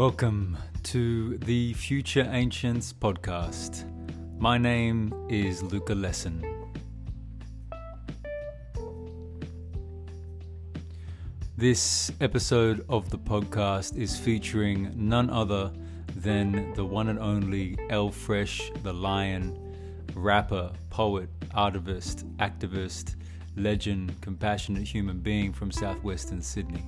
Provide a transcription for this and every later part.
Welcome to the Future Ancients podcast. My name is Luka Lesson. This episode of the podcast is featuring none other than the one and only L-FRESH the Lion, rapper, poet, artivist, activist, legend, compassionate human being from southwestern Sydney.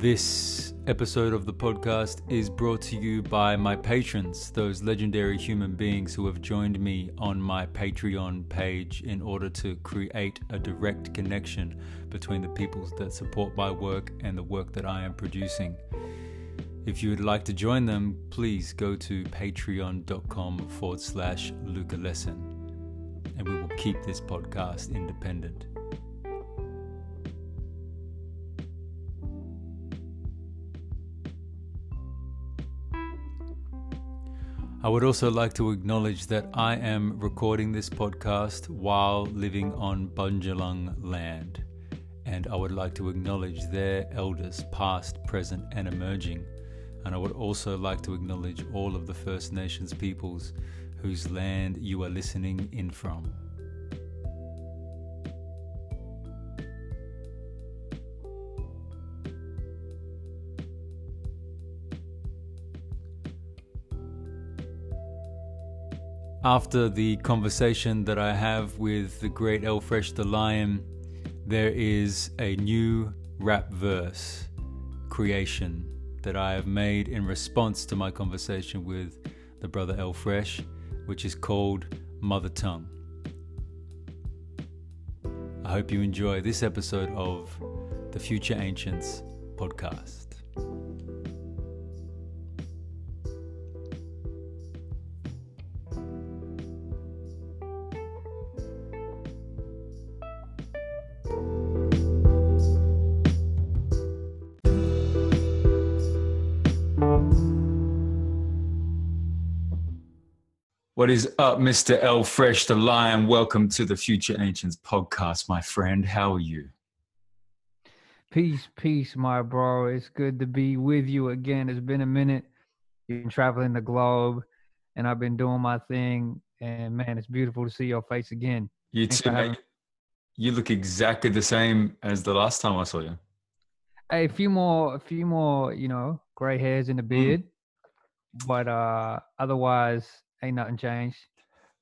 This episode of the podcast is brought to you by my patrons, those legendary human beings who have joined me on my Patreon page in order to create a direct connection between the people that support my work and the work that I am producing. If you would like to join them, please go to patreon.com forward slash Luka Lesson and we will keep this podcast independent. I would also like to acknowledge that I am recording this podcast while living on Bundjalung land, and I would like to acknowledge their elders, past, present, and emerging. And I would also like to acknowledge all of the First Nations peoples whose land you are listening in from. After the conversation that I have with the great L-FRESH the Lion, there is a new rap verse creation that I have made in response to my conversation with the brother L-FRESH, which is called Mother Tongue. I hope you enjoy this episode of the Future Ancients podcast. What is up, Mr. L-FRESH the Lion? Welcome to the Future Ancients podcast, my friend. How are you? Peace, peace, my bro. It's good to be with you again. It's been a minute. You've been traveling the globe, and I've been doing my thing. And man, it's beautiful to see your face again. You too, mate. You look exactly the same as the last time I saw you. Hey, a few more, a few more, you know, gray hairs in the mm. beard, mm. but uh, otherwise, Ain't nothing changed.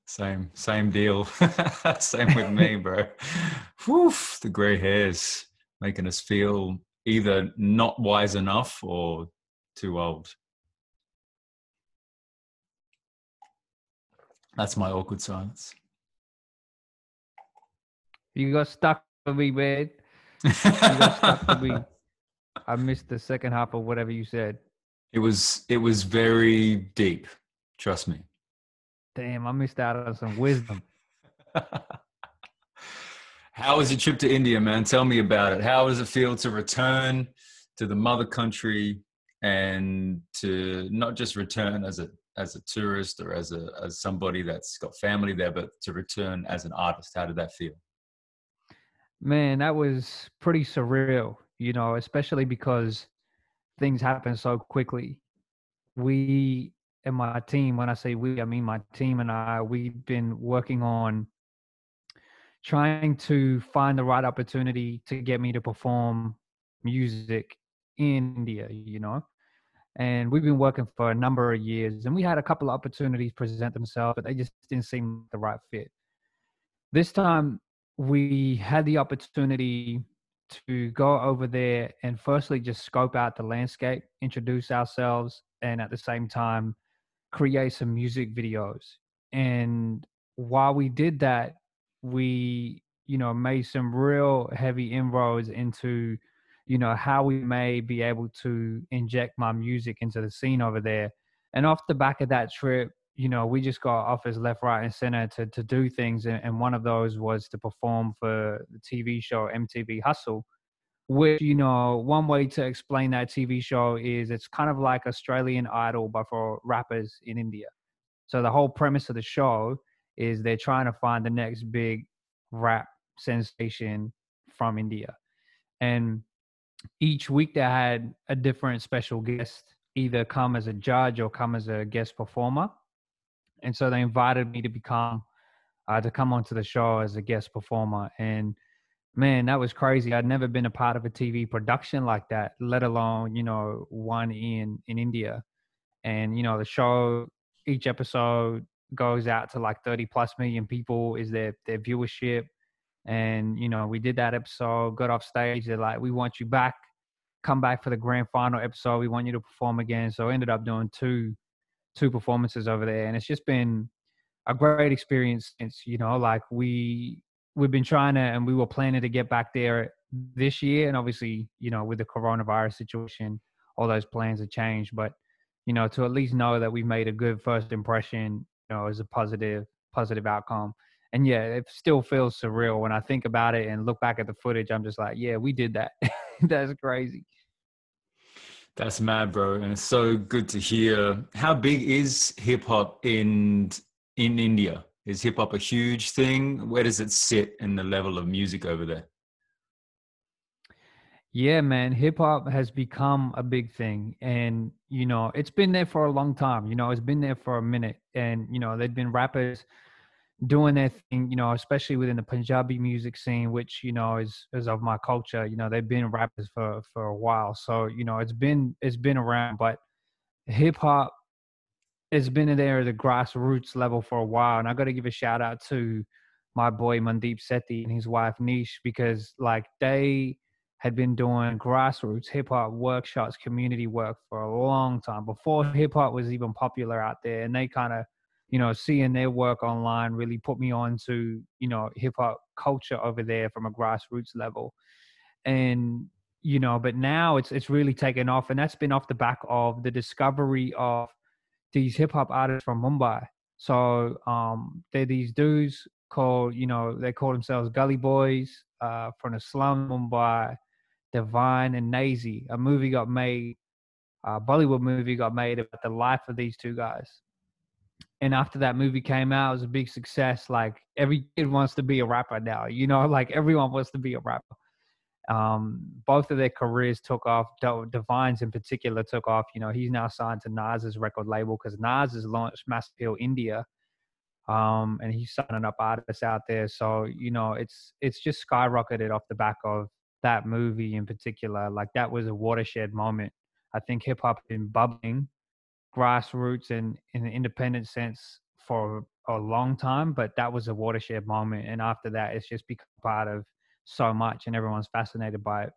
Same, same deal. same with me, bro. Whew, the gray hairs making us feel either not wise enough or too old. That's my awkward silence. You got stuck with me, man. You got stuck with me. I missed the second half of whatever you said. It was it was very deep. Trust me. Damn, I missed out on some wisdom. How was your trip to India, man? Tell me about it. How does it feel to return to the mother country and to not just return as a as a tourist or as a as somebody that's got family there, but to return as an artist? How did that feel? Man, that was pretty surreal, you know, especially because things happen so quickly. We and my team, when I say we, I mean my team and I, we've been working on trying to find the right opportunity to get me to perform music in India, you know. And we've been working for a number of years, and we had a couple of opportunities present themselves, but they just didn't seem the right fit. This time, we had the opportunity to go over there and firstly just scope out the landscape, introduce ourselves, and at the same time create some music videos. And while we did that, we, you know, made some real heavy inroads into, you know, how we may be able to inject my music into the scene over there. And off the back of that trip, you know, we just got offers left, right, and center to to do things, and, one of those was to perform for the TV show MTV Hustle, which you know one way to explain that tv show is it's kind of like australian idol but for rappers in india so the whole premise of the show is they're trying to find the next big rap sensation from India. And each week they had a different special guest either come as a judge or come as a guest performer. And so they invited me to become uh, to come onto the show as a guest performer. And man, that was crazy. I'd never been a part of a TV production like that, let alone, you know, one in in India. And, you know, the show, each episode goes out to like 30 plus million people is their their viewership. And, you know, we did that episode, got off stage, they're like, We want you back, come back for the grand final episode. We want you to perform again. So I ended up doing two two performances over there. And it's just been a great experience since, you know, like we we've been trying to and we were planning to get back there this year. And obviously you know with the coronavirus situation all those plans have changed. But you know to at least know that we made a good first impression you know as a positive positive outcome. And yeah it still feels surreal. When i think about it and look back at the footage i'm just like yeah we did that. That's crazy. That's mad bro. And it's so good to hear. How big is hip hop in in india is hip hop a huge thing? Where does it sit in the level of music over there? Yeah, man, hip hop has become a big thing. And, you know, it's been there for a long time. You know, it's been there for a minute. And, you know, there've been rappers doing their thing, you know, especially within the Punjabi music scene, which, you know, is is of my culture. You know, they've been rappers for for a while. So, you know, it's been it's been around, but hip hop it's been in there at the grassroots level for a while. And I got to give a shout out to my boy Mandeep Sethi and his wife Nish because like they had been doing grassroots hip hop workshops, community work for a long time before hip hop was even popular out there. And they kind of, you know, seeing their work online really put me on to, you know, hip hop culture over there from a grassroots level. And you know, but now it's it's really taken off, and that's been off the back of the discovery of these hip hop artists from Mumbai. So um, they're these dudes called, you know, they call themselves Gully Boys uh, from the slum Mumbai, Divine and Naezy. A movie got made, a Bollywood movie got made about the life of these two guys. And after that movie came out, it was a big success. Like every kid wants to be a rapper now, you know, like everyone wants to be a rapper. Um, both of their careers took off. Divines in particular took off. You know, he's now signed to Nas's record label because Nas has launched Mass Appeal India, um, and he's signing up artists out there. So you know, it's it's just skyrocketed off the back of that movie in particular. Like that was a watershed moment. I think hip hop been bubbling, grassroots and in an independent sense for a long time, but that was a watershed moment. And after that, it's just become part of so much and everyone's fascinated by it.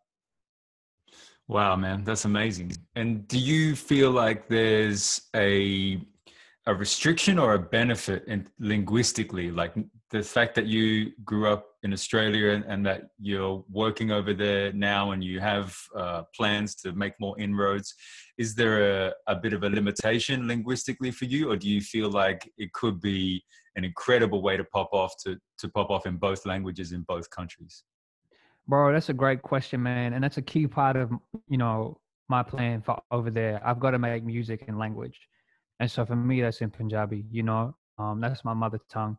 Wow, man, that's amazing. And do you feel like there's a a restriction or a benefit in linguistically like the fact that you grew up in australia and, and that you're working over there now and you have uh, plans to make more inroads is there a, a bit of a limitation linguistically for you or do you feel like it could be an incredible way to pop off to, to pop off in both languages in both countries Bro, that's a great question, man. And that's a key part of, you know, my plan for over there. I've got to make music in language. And so for me, that's in Punjabi, you know, um, that's my mother tongue.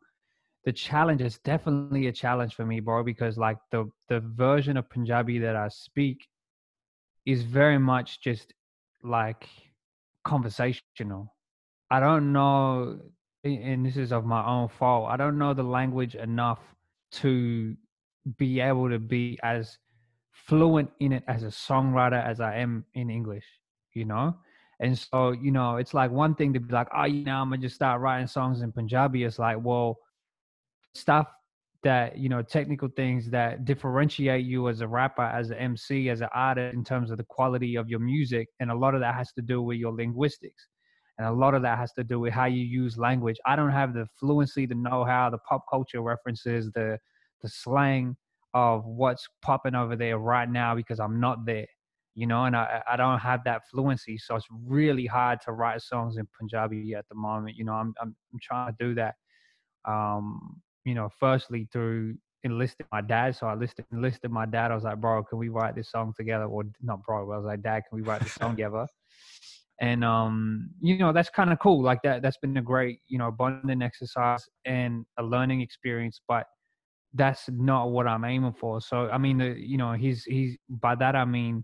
The challenge is definitely a challenge for me, bro, because like the, the version of Punjabi that I speak is very much just like conversational. I don't know, and this is of my own fault. I don't know the language enough to be able to be as fluent in it as a songwriter as I am in English, you know? And so, you know, it's like one thing to be like, oh, you know, I'm gonna just start writing songs in Punjabi. It's like, well, stuff that, you know, technical things that differentiate you as a rapper, as an MC, as an artist in terms of the quality of your music. And a lot of that has to do with your linguistics. And a lot of that has to do with how you use language. I don't have the fluency, the know how, the pop culture references, the the slang of what's popping over there right now because I'm not there, you know, and I, I don't have that fluency. So it's really hard to write songs in Punjabi at the moment. You know, I'm, I'm, I'm trying to do that, um, you know, firstly through enlisting my dad. So I listed, enlisted my dad. I was like, bro, can we write this song together? Or not bro, I was like, dad, can we write this song together? And, um, you know, that's kind of cool. Like that, that's been a great, you know, bonding exercise and a learning experience. But that's not what I'm aiming for. So I mean, you know, he's he's by that I mean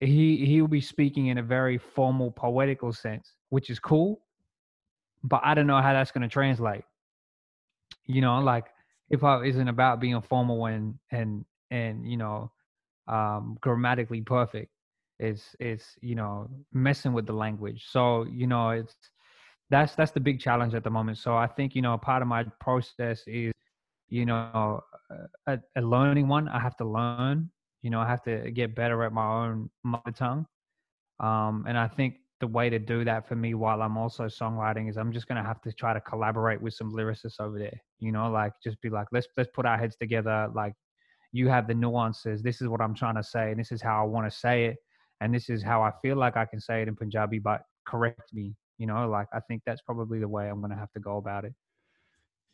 he he'll be speaking in a very formal poetical sense, which is cool, but I don't know how that's going to translate. You know, like hip hop isn't about being formal and and and you know um grammatically perfect. It's it's you know messing with the language. So you know it's that's that's the big challenge at the moment. So I think you know part of my process is you know a, a learning one. I have to learn. You know I have to get better at my own mother tongue. Um, and I think the way to do that for me while I'm also songwriting is I'm just gonna have to try to collaborate with some lyricists over there. You know, like just be like, let's let's put our heads together. Like, you have the nuances. This is what I'm trying to say, and this is how I want to say it, and this is how I feel like I can say it in Punjabi. But correct me. You know, like I think that's probably the way I'm gonna have to go about it.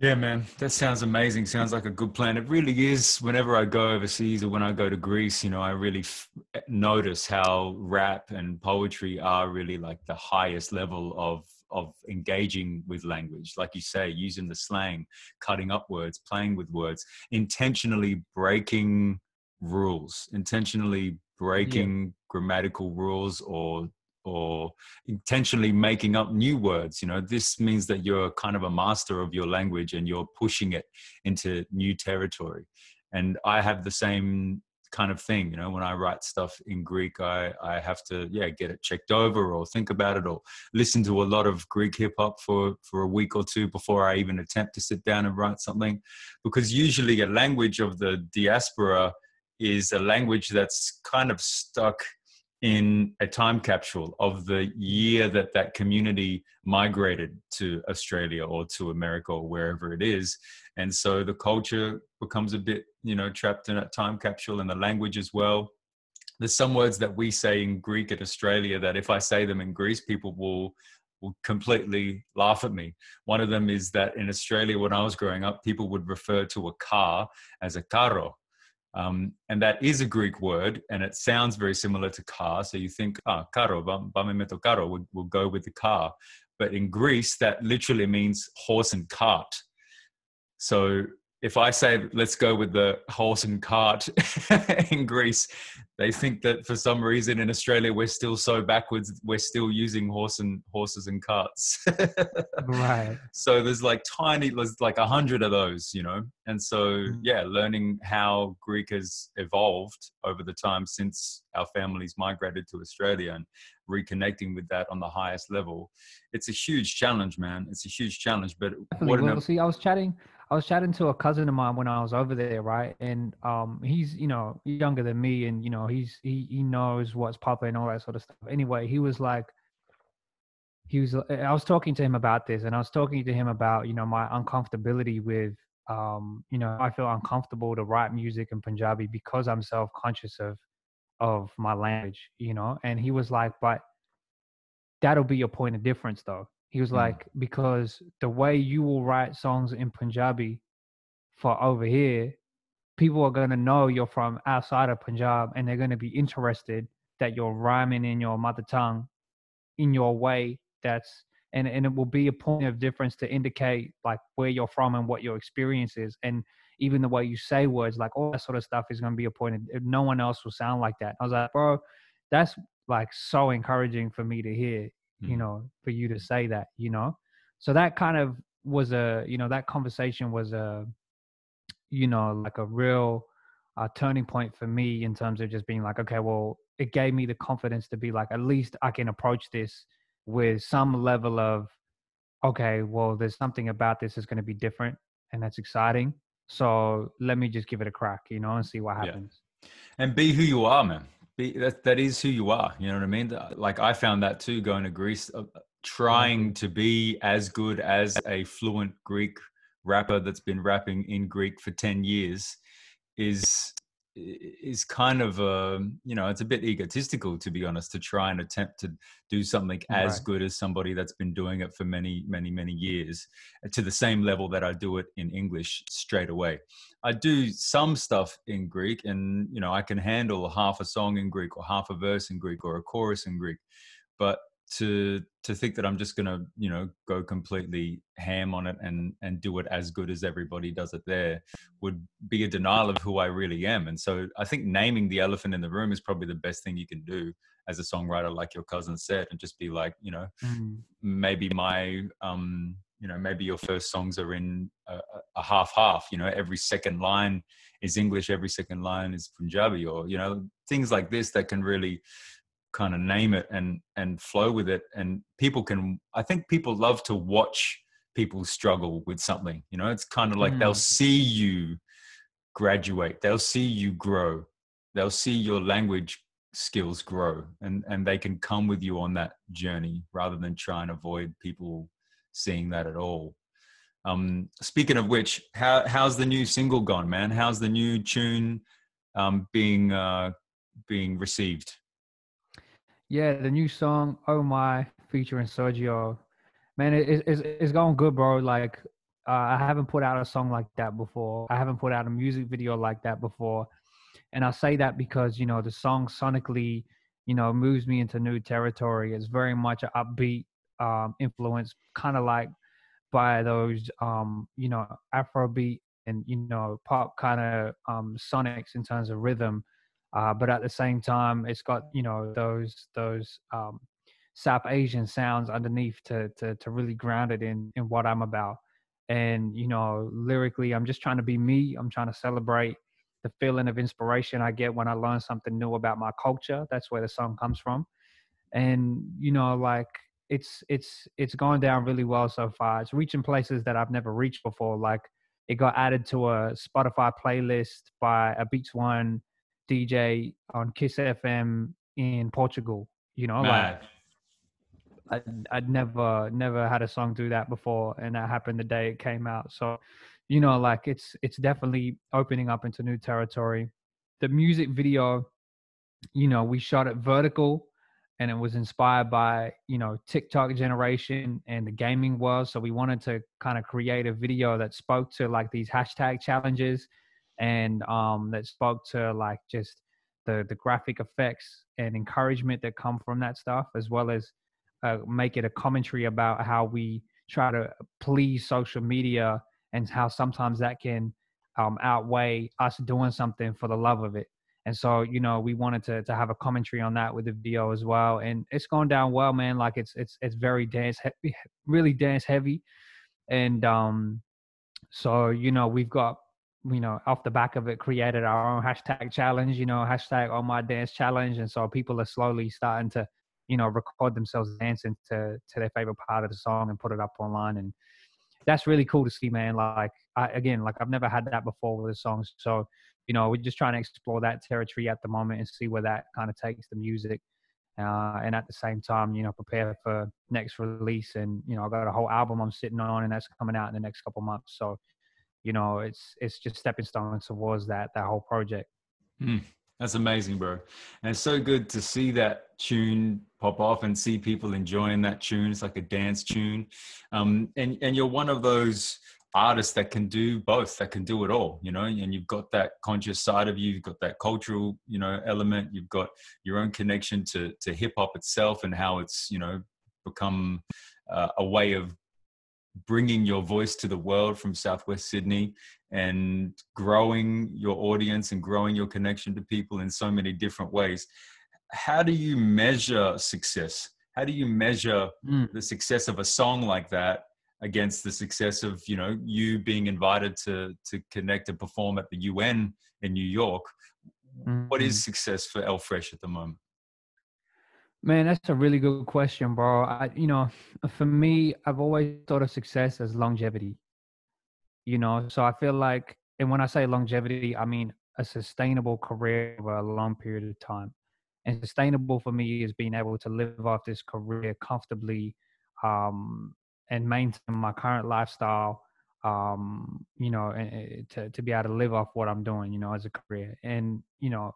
Yeah, man, that sounds amazing. Sounds like a good plan. It really is. Whenever I go overseas or when I go to Greece, you know, I really f- notice how rap and poetry are really like the highest level of of engaging with language. Like you say, using the slang, cutting up words, playing with words, intentionally breaking rules, intentionally breaking yeah. grammatical rules or or intentionally making up new words you know? This means that you're kind of a master of your language and you're pushing it into new territory. And i have the same kind of thing you know? When i write stuff in greek i i have to yeah get it checked over or think about it or listen to a lot of greek hip hop for for a week or two before i even attempt to sit down and write something. Because usually a language of the diaspora is a language that's kind of stuck in a time capsule of the year that that community migrated to Australia or to America or wherever it is. And so the culture becomes a bit, you know, trapped in a time capsule and the language as well. There's some words that we say in Greek at Australia that if I say them in Greece, people will will completely laugh at me. One of them is that in Australia, when I was growing up, people would refer to a car as a carro, um, and that is a Greek word, and it sounds very similar to car. So you think, ah, caro, vame meto we'll, we'll go with the car. But in Greece, that literally means horse and cart. So if I say let's go with the horse and cart in Greece, they think that for some reason in Australia we're still so backwards. We're still using horse and horses and carts. right. So there's like tiny, there's like a hundred of those, you know. And so mm. yeah, learning how Greek has evolved over the time since our families migrated to Australia and reconnecting with that on the highest level, it's a huge challenge, man. It's a huge challenge. But Definitely. what? Well, see, I was chatting. I was chatting to a cousin of mine when I was over there, right? And um, he's you know younger than me, and you know he's he he knows what's popping and all that sort of stuff. Anyway, he was like, he was. I was talking to him about this, and I was talking to him about you know my uncomfortability with um, you know I feel uncomfortable to write music in Punjabi because I'm self conscious of of my language, you know. And he was like, but that'll be your point of difference, though he was mm. like, because the way you will write songs in Punjabi for over here, people are going to know you're from outside of Punjab and they're going to be interested that you're rhyming in your mother tongue in your way that's and, and it will be a point of difference to indicate like where you're from and what your experience is and even the way you say words like all that sort of stuff is going to be a point of, no one else will sound like that i was like bro that's like so encouraging for me to hear you mm. know, for you to say that, you know. So that kind of was a, you know, that conversation was a, you know, like a real uh, turning point for me in terms of just being like, okay, well, it gave me the confidence to be like, at least I can approach this with some level of, okay, well, there's something about this that's going to be different and that's exciting. So let me just give it a crack, you know, and see what happens. Yeah. And be who you are, man that that is who you are you know what i mean like i found that too going to greece uh, trying mm-hmm. to be as good as a fluent greek rapper that's been rapping in greek for 10 years is is kind of a um, you know it's a bit egotistical to be honest to try and attempt to do something as right. good as somebody that's been doing it for many many many years uh, to the same level that I do it in English straight away. I do some stuff in Greek and you know I can handle half a song in Greek or half a verse in Greek or a chorus in Greek but to to think that I'm just gonna you know go completely ham on it and and do it as good as everybody does it there would be a denial of who I really am. And so I think naming the elephant in the room is probably the best thing you can do as a songwriter, like your cousin said, and just be like, you know, mm. maybe my um you know maybe your first songs are in a, a half half you know every second line is english every second line is punjabi or you know things like this that can really kind of name it and and flow with it. And people can i think people love to watch people struggle with something you know? It's kind of like mm. they'll see you graduate they'll see you grow they'll see your language skills grow and and they can come with you on that journey rather than try and avoid people seeing that at all. Um speaking of which how how's the new single gone man? How's the new tune um being uh being received yeah, the new song "Oh My" featuring Sergio, man, it, it's it's going good, bro. Like uh, I haven't put out a song like that before. I haven't put out a music video like that before, and I say that because you know the song sonically, you know, moves me into new territory. It's very much an upbeat um, influence, kind of like by those um, you know Afrobeat and you know pop kind of um, sonics in terms of rhythm uh, but at the same time, it's got you know those those um, South Asian sounds underneath to to to really ground it in in what I'm about. And you know, lyrically, I'm just trying to be me. I'm trying to celebrate the feeling of inspiration I get when I learn something new about my culture. That's where the song comes from. And you know, like it's it's it's gone down really well so far. It's reaching places that I've never reached before. Like it got added to a Spotify playlist by a Beats One DJ on Kiss FM in Portugal. You know, Mad. like I'd, I'd never never had a song do that before, and that happened the day it came out. So, you know, like it's it's definitely opening up into new territory. The music video, you know, we shot it vertical, and it was inspired by you know TikTok generation and the gaming world. So we wanted to kind of create a video that spoke to like these hashtag challenges and um, that spoke to like just the the graphic effects and encouragement that come from that stuff, as well as uh, make it a commentary about how we try to please social media and how sometimes that can um, outweigh us doing something for the love of it. And so, you know, we wanted to to have a commentary on that with the video as well, and it's gone down well, man. Like it's it's it's very dance really dance heavy, and um, so you know we've got you know, off the back of it, created our own hashtag challenge, you know, hashtag on my dance challenge. And so people are slowly starting to, you know, record themselves dancing to, to their favorite part of the song and put it up online. And that's really cool to see, man. Like, I, again, like I've never had that before with the songs. So, you know, we're just trying to explore that territory at the moment and see where that kind of takes the music. Uh, and at the same time, you know, prepare for next release. And, you know, I got a whole album I'm sitting on and that's coming out in the next couple months. So, you know it's it's just stepping stones towards that that whole project. Mm, that's amazing bro. And it's so good to see that tune pop off and see people enjoying that tune. It's like a dance tune. Um, and and you're one of those artists that can do both that can do it all you know and you've got that conscious side of you you've got that cultural you know element you've got your own connection to to hip hop itself and how it's you know become uh, a way of bringing your voice to the world from Southwest Sydney and growing your audience and growing your connection to people in so many different ways. How do you measure success? How do you measure mm. the success of a song like that against the success of you know you being invited to to connect and perform at the UN in New York? Mm-hmm. What is mm-hmm. success for L-FRESH at the moment? Man, that's a really good question, bro. I, you know, for me, I've always thought of success as longevity. You know, so I feel like, and when I say longevity, I mean a sustainable career over a long period of time. And sustainable for me is being able to live off this career comfortably um, and maintain my current lifestyle. Um, you know, to to be able to live off what I'm doing, you know, as a career. And you know,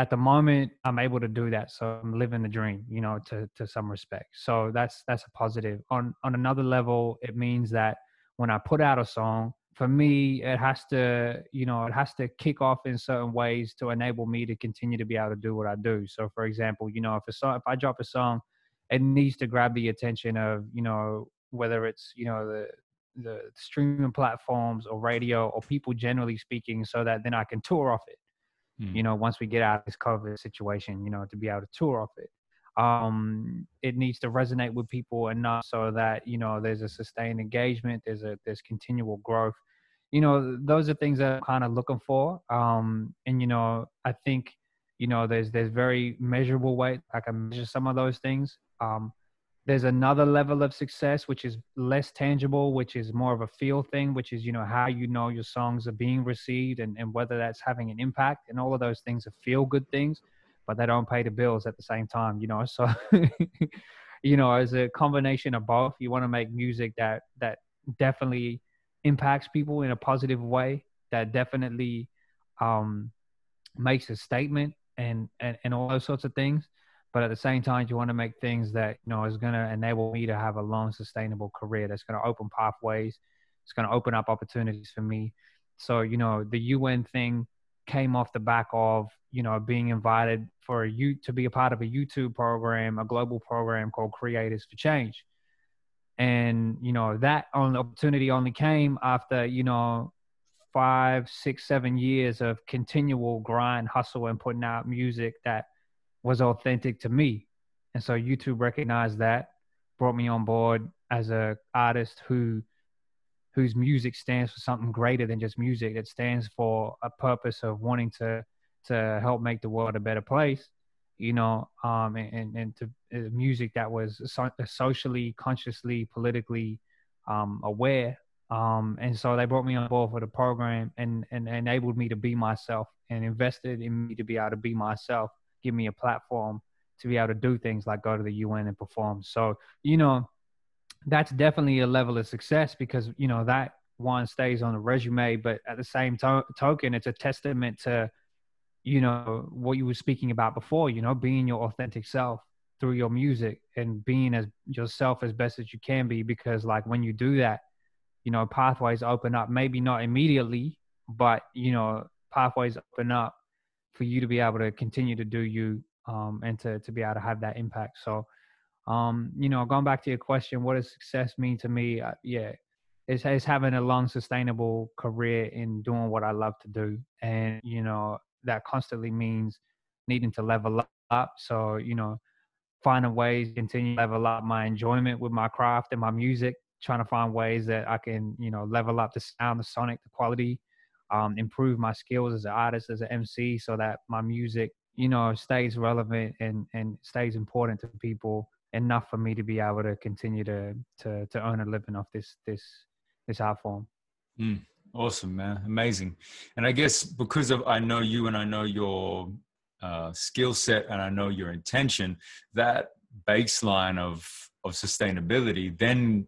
at the moment i'm able to do that so i'm living the dream you know to to some respect. So that's that's a positive. On on another level it means that when i put out a song for me it has to you know it has to kick off in certain ways to enable me to continue to be able to do what i do. So for example you know if a song if i drop a song it needs to grab the attention of you know whether it's you know the the streaming platforms or radio or people generally speaking so that then I can tour off it. Mm. You know, once we get out of this COVID situation, you know, to be able to tour off it. Um, it needs to resonate with people enough so that, you know, there's a sustained engagement, there's a there's continual growth. You know, those are things that I'm kind of looking for. Um, and you know, I think, you know, there's there's very measurable way I can measure some of those things. Um, there's another level of success which is less tangible which is more of a feel thing which is you know how you know your songs are being received and, and whether that's having an impact and all of those things are feel good things but they don't pay the bills at the same time you know? So you know as a combination of both you want to make music that that definitely impacts people in a positive way that definitely um makes a statement and and, and all those sorts of things but at the same time you want to make things that you know is going to enable me to have a long sustainable career that's going to open pathways it's going to open up opportunities for me. So you know the un thing came off the back of you know being invited for you to be a part of a youtube program a global program called creators for change. And you know that opportunity only came after you know five six seven years of continual grind hustle and putting out music that was authentic to me. And so YouTube recognized that, brought me on board as a artist who whose music stands for something greater than just music. It stands for a purpose of wanting to to help make the world a better place, you know, um, and and to uh, music that was so, socially, consciously, politically um, aware. Um, and so they brought me on board for the program and, and enabled me to be myself and invested in me to be able to be myself give me a platform to be able to do things like go to the UN and perform. So, you know, that's definitely a level of success because, you know, that one stays on the resume, but at the same to- token, it's a testament to, you know, what you were speaking about before, you know, being your authentic self through your music and being as yourself as best as you can be. Because, like, when you do that, you know, pathways open up, maybe not immediately, but, you know, pathways open up for you to be able to continue to do you um, and to, to be able to have that impact. So, um, you know, going back to your question, what does success mean to me? Uh, yeah, it's, it's having a long, sustainable career in doing what I love to do. And, you know, that constantly means needing to level up. So, you know, finding ways to continue to level up my enjoyment with my craft and my music, trying to find ways that I can, you know, level up the sound, the sonic, the quality, um, improve my skills as an artist, as an MC, so that my music, you know, stays relevant and and stays important to people enough for me to be able to continue to to to earn a living off this this this art form. Mm, awesome, man, amazing. And I guess because of I know you and I know your uh, skill set and I know your intention, that baseline of of sustainability then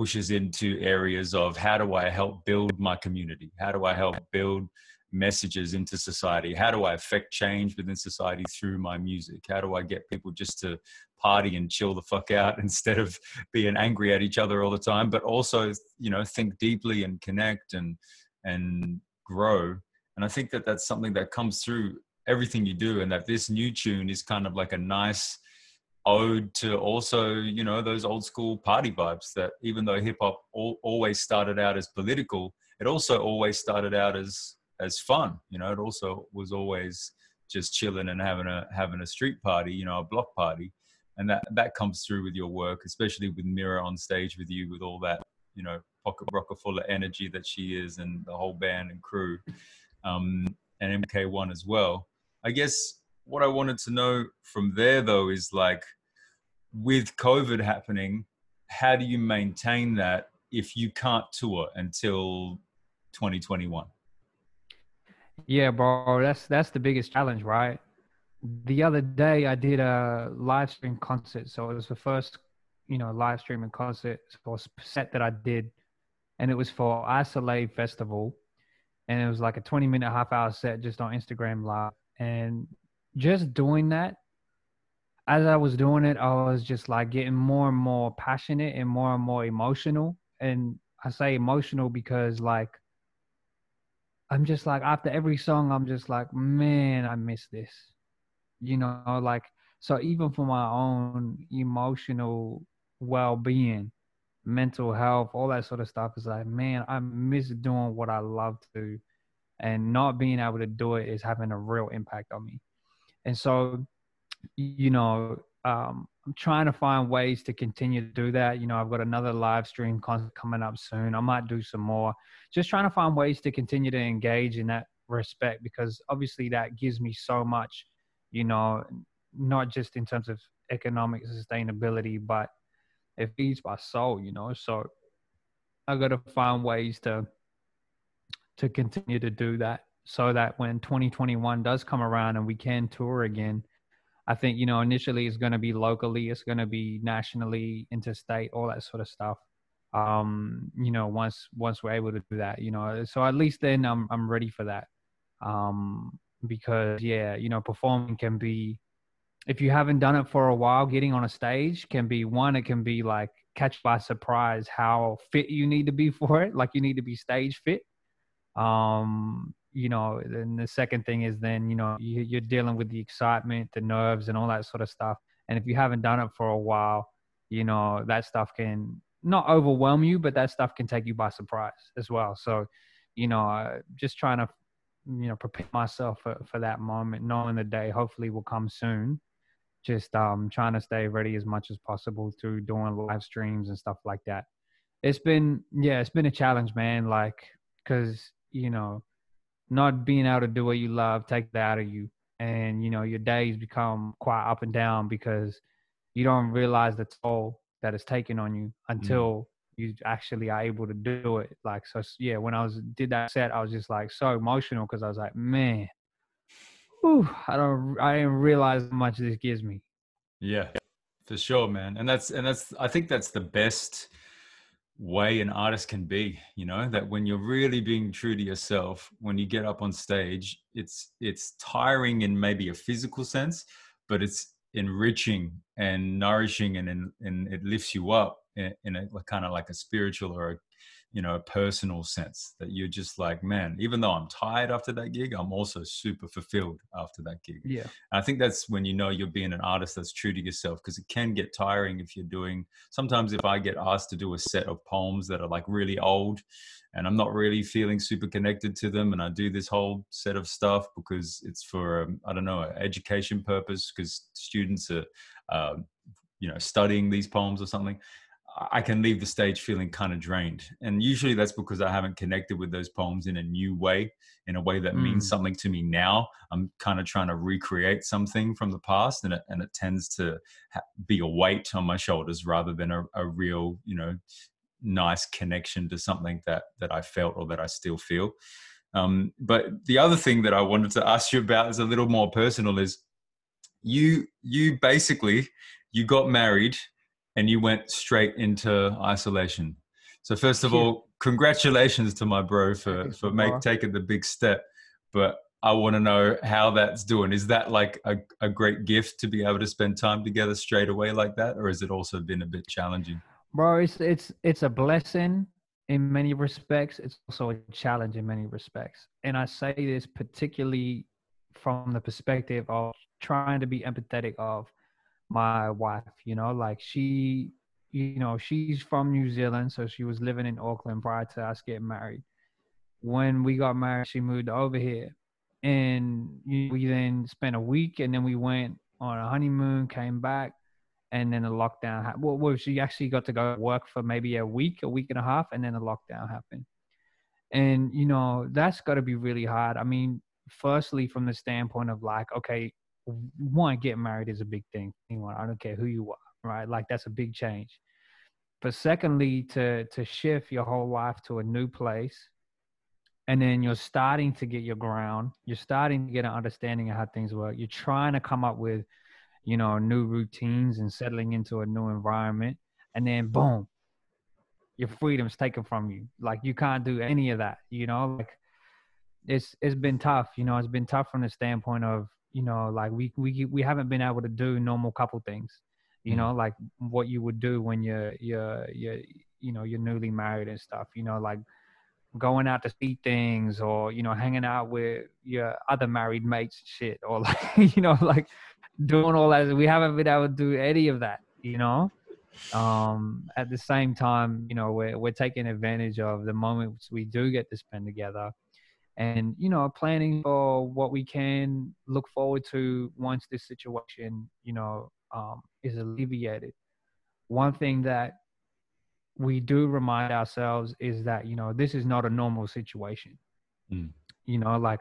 pushes into areas of how do I help build my community? How do I help build messages into society? How do I affect change within society through my music? How do I get people just to party and chill the fuck out instead of being angry at each other all the time, but also, you know, think deeply and connect and and grow. And I think that that's something that comes through everything you do and that this new tune is kind of like a nice ode to also you know those old school party vibes that even though hip hop always started out as political it also always started out as as fun you know it also was always just chilling and having a having a street party you know a block party. And that that comes through with your work especially with mira on stage with you with all that you know pocket rocker full of energy that she is and the whole band and crew um and mk1 as well. I guess what I wanted to know from there though is like with COVID happening, how do you maintain that if you can't tour until 2021? Yeah, bro, that's that's the biggest challenge, right? The other day I did a live stream concert, so it was the first, you know, live streaming concert or set that I did, and it was for Isol-Aid Festival, and it was like a 20 minute, half hour set just on Instagram Live, and just doing that, as I was doing it, I was just like getting more and more passionate and more and more emotional. And I say emotional because like I'm just like after every song, I'm just like, man, I miss this. You know, like So even for my own emotional well-being, mental health, all that sort of stuff is like, man, I miss doing what I love to and not being able to do it is having a real impact on me. And so, you know, um, I'm trying to find ways to continue to do that. You know, I've got another live stream coming up soon. I might do some more. Just trying to find ways to continue to engage in that respect because obviously that gives me so much, you know, not just in terms of economic sustainability, but it feeds my soul, you know. So I got to find ways to to continue to do that so that when 2021 does come around and we can tour again, I think you know initially it's going to be locally, it's going to be nationally, interstate, all that sort of stuff. Um, you know, once once we're able to do that, you know, so at least then I'm I'm ready for that. Um, because yeah, you know, performing can be if you haven't done it for a while, getting on a stage can be one. It can be like catch by surprise how fit you need to be for it. Like you need to be stage fit. Um, you know, and the second thing is then, you know, you, you're dealing with the excitement, the nerves, and all that sort of stuff. And if you haven't done it for a while, you know, that stuff can not overwhelm you, but that stuff can take you by surprise as well. So, you know, uh, just trying to, you know, prepare myself for, for that moment, knowing the day hopefully will come soon. Just um, trying to stay ready as much as possible through doing live streams and stuff like that. It's been, yeah, it's been a challenge, man. Like, cause, you know, not being able to do what you love take that out of you. And you know your days become quite up and down because you don't realize the toll that is taken on you until mm. you actually are able to do it. Like so yeah when i was did that set i was just like so emotional because i was like man whew, i don't i didn't realize how much this gives me. Yeah for sure man. And that's and that's i think that's the best way an artist can be you know that when you're really being true to yourself when you get up on stage it's it's tiring in maybe a physical sense but it's enriching and nourishing and and, and it lifts you up in, in a kind of like a spiritual or you know a personal sense that you're just like man even though i'm tired after that gig i'm also super fulfilled after that gig. Yeah. And i think that's when you know you're being an artist that's true to yourself because it can get tiring if you're doing sometimes if i get asked to do a set of poems that are like really old and i'm not really feeling super connected to them and i do this whole set of stuff because it's for um, i don't know education purpose because students are um, you know studying these poems or something I can leave the stage feeling kind of drained. And usually that's because I haven't connected with those poems in a new way, in a way that mm. means something to me now. I'm kind of trying to recreate something from the past, and it, and it tends to ha- be a weight on my shoulders rather than a, a real, you know, nice connection to something that that I felt or that I still feel. Um, but the other thing that I wanted to ask you about is a little more personal. Is you you basically you got married and you went straight into isolation. So first of all, congratulations to my bro for for make, taking the big step. But I want to know how that's doing. Is that like a, a great gift to be able to spend time together straight away like that, or has it also been a bit challenging? Bro, it's it's it's a blessing in many respects. It's also a challenge in many respects. And I say this particularly from the perspective of trying to be empathetic of my wife, you know, like she, you know, she's from New Zealand, so she was living in Auckland prior to us getting married. When we got married, she moved over here, and we then spent a week, and then we went on a honeymoon, came back, and then the lockdown happened. Well, well, she actually got to go work for maybe a week, a week and a half, and then the lockdown happened. And you know, that's got to be really hard. I mean, firstly, from the standpoint of like, okay, one, getting married is a big thing. I don't care who you are, right? Like that's a big change. But secondly, to to shift your whole life to a new place, and then you're starting to get your ground. You're starting to get an understanding of how things work. You're trying to come up with, you know, new routines and settling into a new environment, and then boom, your freedom's taken from you. Like you can't do any of that. You know, like it's it's been tough. You know, it's been tough from the standpoint of you know like we we we haven't been able to do normal couple things you know mm. like what you would do when you're you're you're you know you're newly married and stuff you know like going out to see things or you know hanging out with your other married mates shit or like you know like doing all that. We haven't been able to do any of that, you know. Um, at the same time, you know, we're we're taking advantage of the moments we do get to spend together, and you know, planning for what we can look forward to once this situation, you know, um, is alleviated. One thing that we do remind ourselves is that you know this is not a normal situation. Mm. You know, like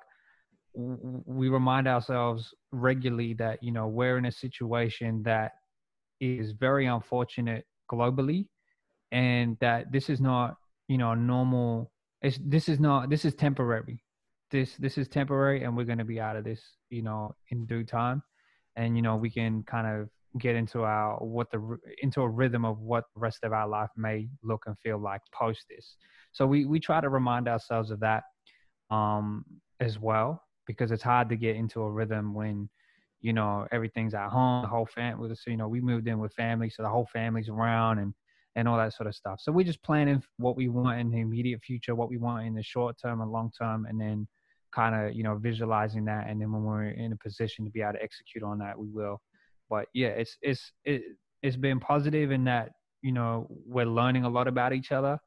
we remind ourselves regularly that you know we're in a situation that is very unfortunate globally and that this is not you know normal it's this is not this is temporary this this is temporary and we're going to be out of this you know in due time. And you know we can kind of get into our what the into a rhythm of what the rest of our life may look and feel like post this. So we we try to remind ourselves of that um as well because it's hard to get into a rhythm when you know everything's at home the whole family so you know we moved in with family so the whole family's around and and all that sort of stuff. So we're just planning what we want in the immediate future what we want in the short term and long term and then kind of you know visualizing that and then when we're in a position to be able to execute on that we will. But yeah it's it's it, it's been positive in that you know we're learning a lot about each other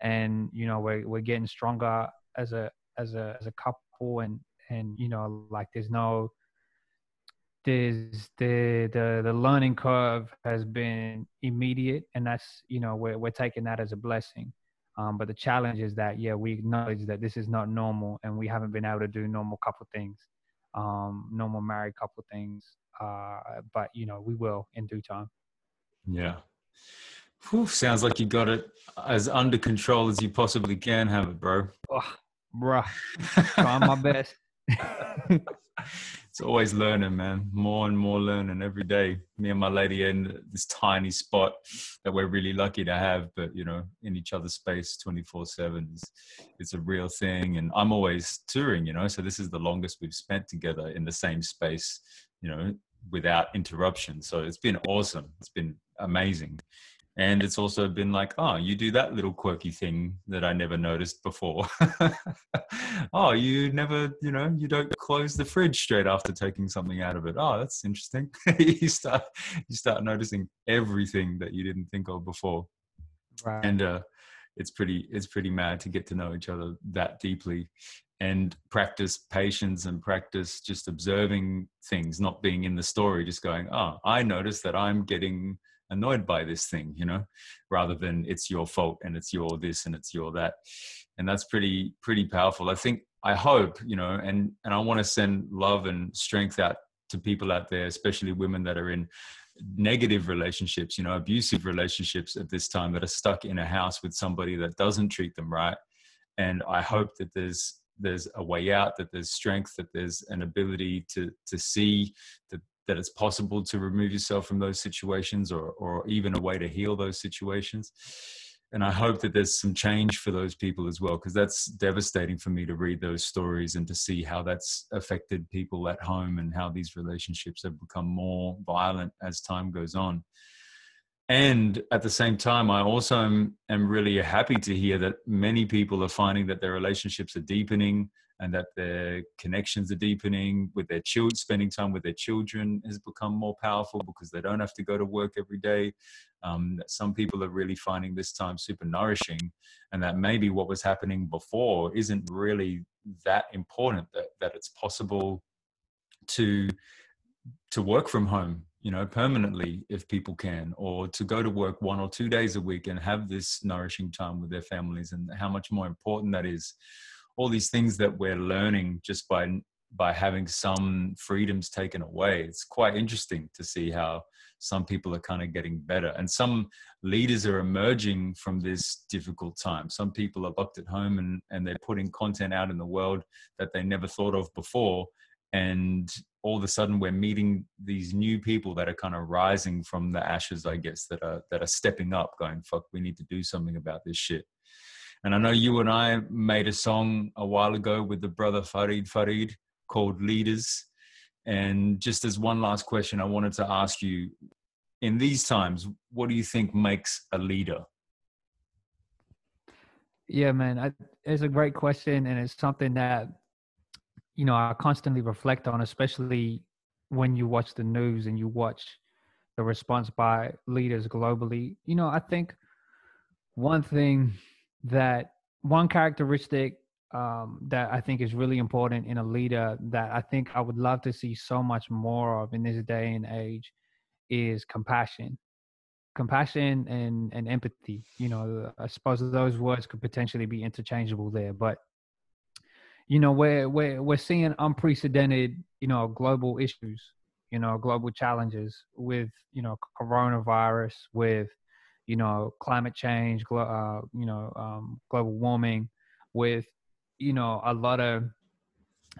and you know we're we're getting stronger as a as a as a couple and and you know like there's no there's the the the learning curve has been immediate and that's you know we're, we're taking that as a blessing um, but the challenge is that yeah we acknowledge that this is not normal and we haven't been able to do normal couple things um, normal married couple things uh, but you know we will in due time. Yeah. Whew, sounds like you got it as under control as you possibly can have it bro. Oh, bruh. Trying my best it's always learning, man. More and more learning every day. Me and my lady in this tiny spot that we're really lucky to have, but you know, in each other's space 24 7 is it's a real thing. And I'm always touring, you know, so this is the longest we've spent together in the same space, you know, without interruption. So it's been awesome. It's been amazing and it's also been like oh you do that little quirky thing that i never noticed before. Oh you never you know you don't close the fridge straight after taking something out of it. Oh that's interesting. You start you start noticing everything that you didn't think of before. Right. and uh it's pretty it's pretty mad to get to know each other that deeply and practice patience and practice just observing things not being in the story just going oh i notice that i'm getting annoyed by this thing you know rather than it's your fault and it's your this and it's your that. And that's pretty pretty powerful. I think i hope you know and and i want to send love and strength out to people out there especially women that are in negative relationships you know abusive relationships at this time that are stuck in a house with somebody that doesn't treat them right. And i hope that there's there's a way out that there's strength that there's an ability to to see that that it's possible to remove yourself from those situations or, or even a way to heal those situations. And I hope that there's some change for those people as well, because that's devastating for me to read those stories and to see how that's affected people at home and how these relationships have become more violent as time goes on. And at the same time, I also am, am really happy to hear that many people are finding that their relationships are deepening, and that their connections are deepening with their children spending time with their children has become more powerful because they don't have to go to work every day. Um, some people are really finding this time super nourishing and that maybe what was happening before isn't really that important that, that it's possible to to work from home you know permanently if people can or to go to work one or two days a week and have this nourishing time with their families and how much more important that is all these things that we're learning just by by having some freedoms taken away. It's quite interesting to see how some people are kind of getting better and some leaders are emerging from this difficult time. Some people are locked at home and, and they're putting content out in the world that they never thought of before. And all of a sudden we're meeting these new people that are kind of rising from the ashes, I guess, that are that are stepping up, going, fuck, we need to do something about this shit. And I know you and I made a song a while ago with the brother Farid Farid called Leaders. And just as one last question, I wanted to ask you in these times, what do you think makes a leader? Yeah, man, I, it's a great question. And it's something that, you know, I constantly reflect on, especially when you watch the news and you watch the response by leaders globally, you know, I think one thing that one characteristic um, that I think is really important in a leader that I think I would love to see so much more of in this day and age is compassion. Compassion and, and empathy. You know, I suppose those words could potentially be interchangeable there, but you know, we're we're we're seeing unprecedented, you know, global issues, you know, global challenges with, you know, coronavirus, with, you know, climate change, uh, you know, um, global warming, with you know a lot of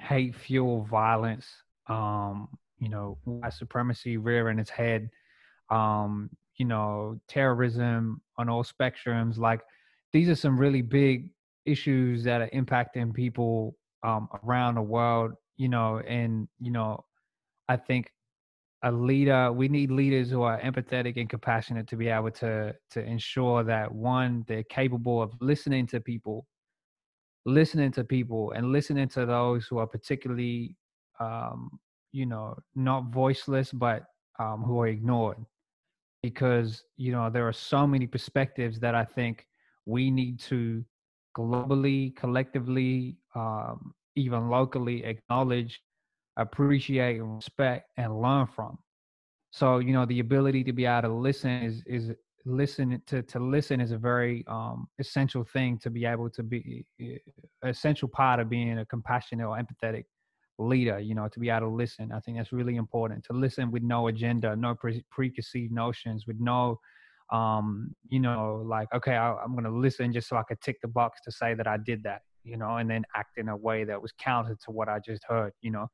hate fuel violence um you know white supremacy rearing its head um you know terrorism on all spectrums. Like these are some really big issues that are impacting people um around the world you know and you know i think a leader we need leaders who are empathetic and compassionate to be able to to ensure that one they're capable of listening to people listening to people and listening to those who are particularly um, you know not voiceless but um, who are ignored. Because you know there are so many perspectives that i think we need to globally collectively um, even locally acknowledge appreciate and respect and learn from. So you know the ability to be able to listen is is listen to to listen is a very um, essential thing to be able to be essential part of being a compassionate or empathetic leader you know to be able to listen. I think that's really important to listen with no agenda no pre- preconceived notions with no um you know like okay I, i'm to listen just so i could tick the box to say that i did that you know and then act in a way that was counter to what i just heard you know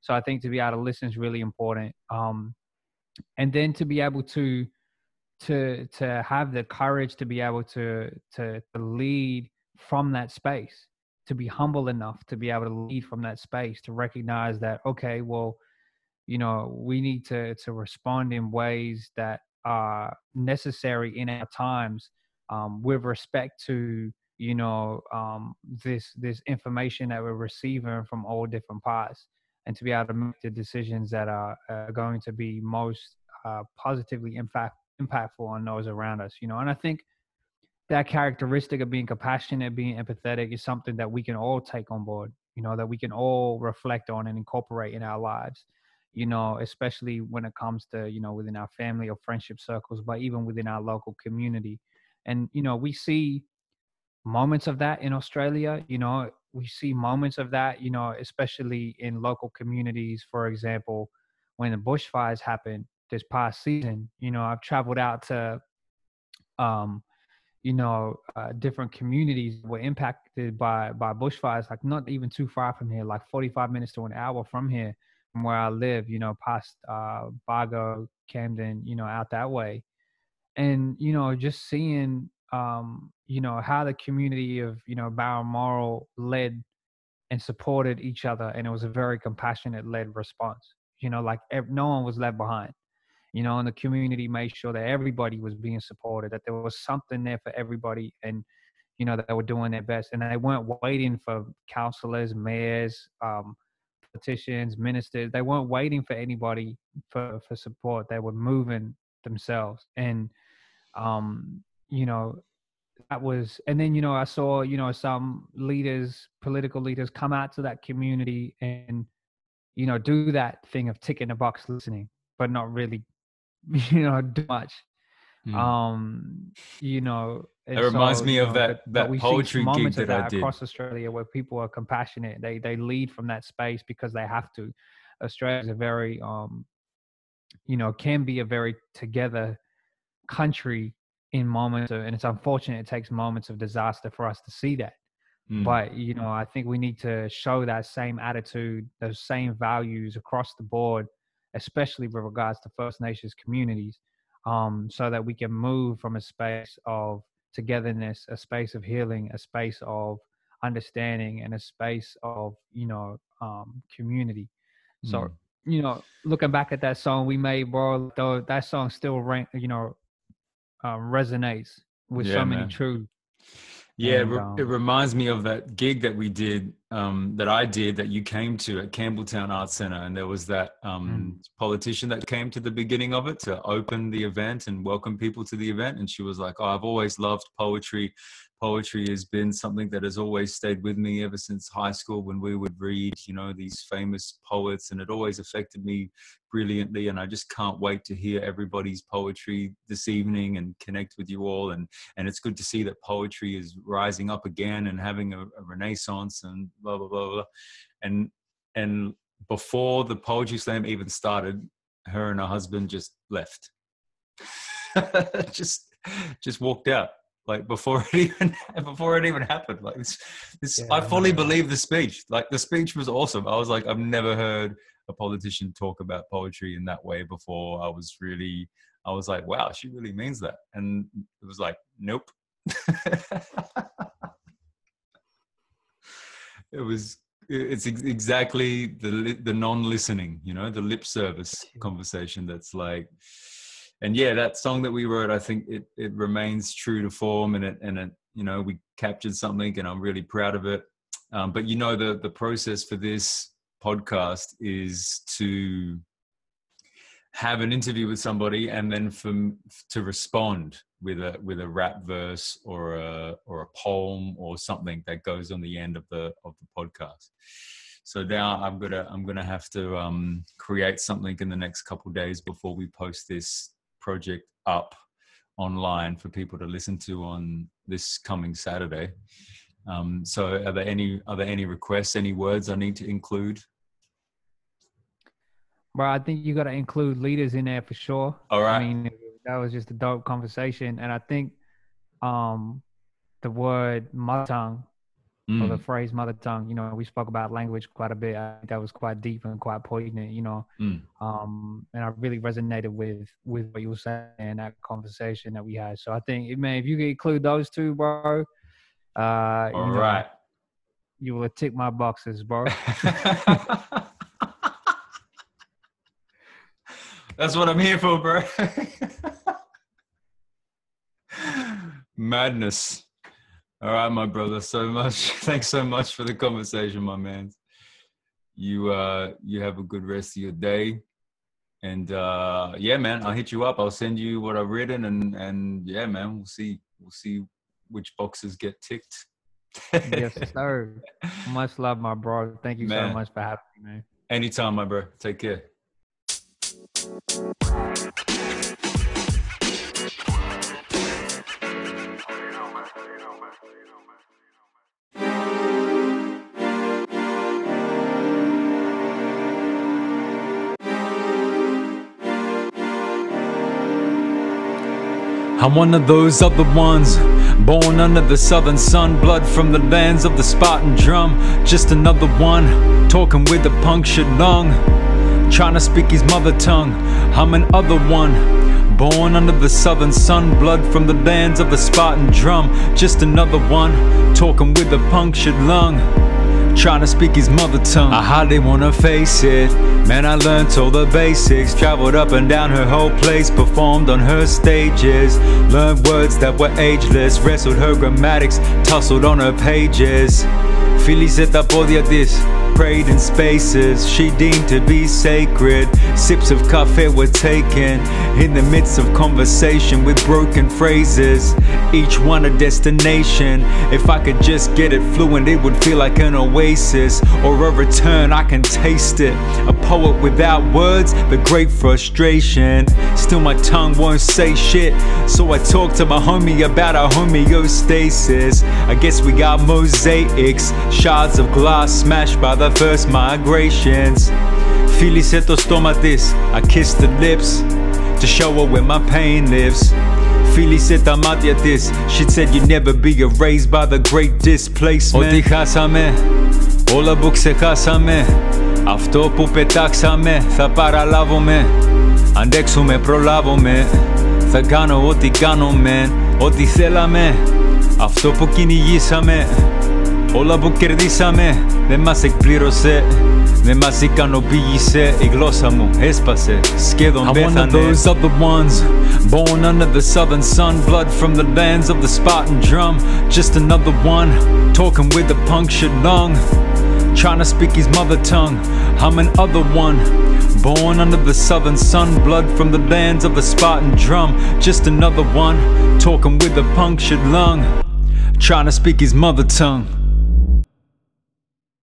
so i think to be able to listen is really important. Um and then to be able to to to have the courage to be able to to, to lead from that space to be humble enough to be able to lead from that space to recognize that okay well you know we need to to respond in ways that are necessary in our times um, with respect to you know um, this this information that we're receiving from all different parts and to be able to make the decisions that are uh, going to be most uh, positively impact impactful on those around us, you know. And I think that characteristic of being compassionate, being empathetic is something that we can all take on board, you know, that we can all reflect on and incorporate in our lives, you know, especially when it comes to, you know, within our family or friendship circles, but even within our local community. And, you know, we see moments of that in Australia, you know, we see moments of that, you know, especially in local communities, for example, when the bushfires happened this past season. You know, I've traveled out to, um, you know, uh, different communities were impacted by by bushfires. Like not even too far from here, like 45 minutes to an hour from here, from where I live. You know, past uh, Bargo, Camden. You know, out that way, and you know, just seeing, um, you know, how the community of you know Balmoral led and supported each other, and it was a very compassionate led response. You know, like no one was left behind you know, and the community made sure that everybody was being supported, that there was something there for everybody, and you know they were doing their best, and they weren't waiting for councillors, mayors, um, politicians, ministers. They weren't waiting for anybody for for support. They were moving themselves, and um, you know that was and then you know i saw you know some leaders political leaders come out to that community and you know do that thing of ticking a box listening but not really you know do much. Mm. um you know it reminds so, me of know, that that but poetry gig that, that I did. across australia where people are compassionate. They they lead from that space because they have to. Australia is a very um you know can be a very together country in moments of, and it's unfortunate it takes moments of disaster for us to see that mm. but you know i think we need to show that same attitude those same values across the board especially with regards to First Nations communities, um, so that we can move from a space of togetherness, a space of healing, a space of understanding, and a space of you know um, community. So mm. you know, looking back at that song we made, bro, though that song still rank, you know um, resonates with yeah, so many man. true. Yeah, and, um, it reminds me of that gig that we did um, that I did that you came to at Campbelltown Arts Center, and there was that um, mm. politician that came to the beginning of it to open the event and welcome people to the event, and she was like, "Oh, I've always loved poetry. Poetry has been something that has always stayed with me ever since high school when we would read, you know, these famous poets, and it always affected me brilliantly. And I just can't wait to hear everybody's poetry this evening and connect with you all. And and it's good to see that poetry is rising up again and having a, a renaissance and blah blah blah blah. And and before the poetry slam even started, her and her husband just left. just just walked out like before it even before it even happened. Like this, this yeah, i fully believe the speech. Like the speech was awesome. I was like i've never heard a politician talk about poetry in that way before. I was really i was like wow she really means that. And it was like nope. It was it's exactly the the non-listening you know the lip service conversation that's like and yeah, that song that we wrote, I think it it remains true to form, and it and it you know we captured something, and I'm really proud of it. Um, but you know the the process for this podcast is to have an interview with somebody and then for to respond with a with a rap verse or a or a poem or something that goes on the end of the of the podcast so now i'm gonna i'm gonna have to um, create something in the next couple days before we post this project up online for people to listen to on this coming Saturday. Um, so, are there any are there any requests, any words I need to include? Well, I think you got to include leaders in there for sure. All right. I mean, that was just a dope conversation, and I think um, the word mother tongue mm. or the phrase mother tongue. You know, we spoke about language quite a bit. I think that was quite deep and quite poignant. You know, mm. um, and I really resonated with with what you were saying in that conversation that we had. So I think, man, if you could include those two, bro. Uh, All you know, right. You will tick my boxes, bro. That's what I'm here for, bro. Madness. All right, my brother. So much. Thanks so much for the conversation, my man. You uh you have a good rest of your day. And uh yeah, man, I'll hit you up. I'll send you what I've written and and yeah, man, we'll see we'll see which boxes get ticked. yes, sir. Much love, my bro. Thank you man. so much for having me, man. Anytime, my bro. Take care. I'm one of those other ones, born under the southern sun, blood from the lands of the Spartan drum. Just another one, talking with a punctured lung, trying to speak his mother tongue. I'm an other one, born under the southern sun, blood from the lands of the Spartan drum. Just another one, talking with a punctured lung trying to speak his mother tongue. I hardly wanna face it. Man, I learned all the basics. Traveled up and down her whole place, performed on her stages. Learned words that were ageless, wrestled her grammatics, tussled on her pages. Felicita podia this prayed in spaces she deemed to be sacred. Sips of cafe were taken in the midst of conversation with broken phrases. Each one a destination. If I could just get it fluent, it would feel like an oasis or a return. I can taste it. A poet without words, the great frustration. Still, my tongue won't say shit. So I talk to my homie about our homeostasis. I guess we got mosaics, shards of glass smashed by the first migrations. Φίλησε το στόμα της, I kissed the lips to show her where my pain lives. Φίλησε τα μάτια της, she said you never be erased by the great displacement. Ό,τι χάσαμε, όλα που ξεχάσαμε, αυτό που πετάξαμε θα παραλάβουμε. Αντέξουμε, προλάβουμε, θα κάνω ό,τι κάνουμε, ό,τι θέλαμε, αυτό που κυνηγήσαμε. Όλα που κερδίσαμε δεν μας εκπλήρωσε Με μαζικανοποίησε η γλώσσα μου, έσπασε Σχεδόν I'm one of those other ones Born under the southern sun Blood from the lands of the Spartan drum Just another one Talking with a punctured lung Trying to speak his mother tongue I'm an other one Born under the southern sun Blood from the lands of the Spartan drum Just another one Talking with a punctured lung Trying to speak his mother tongue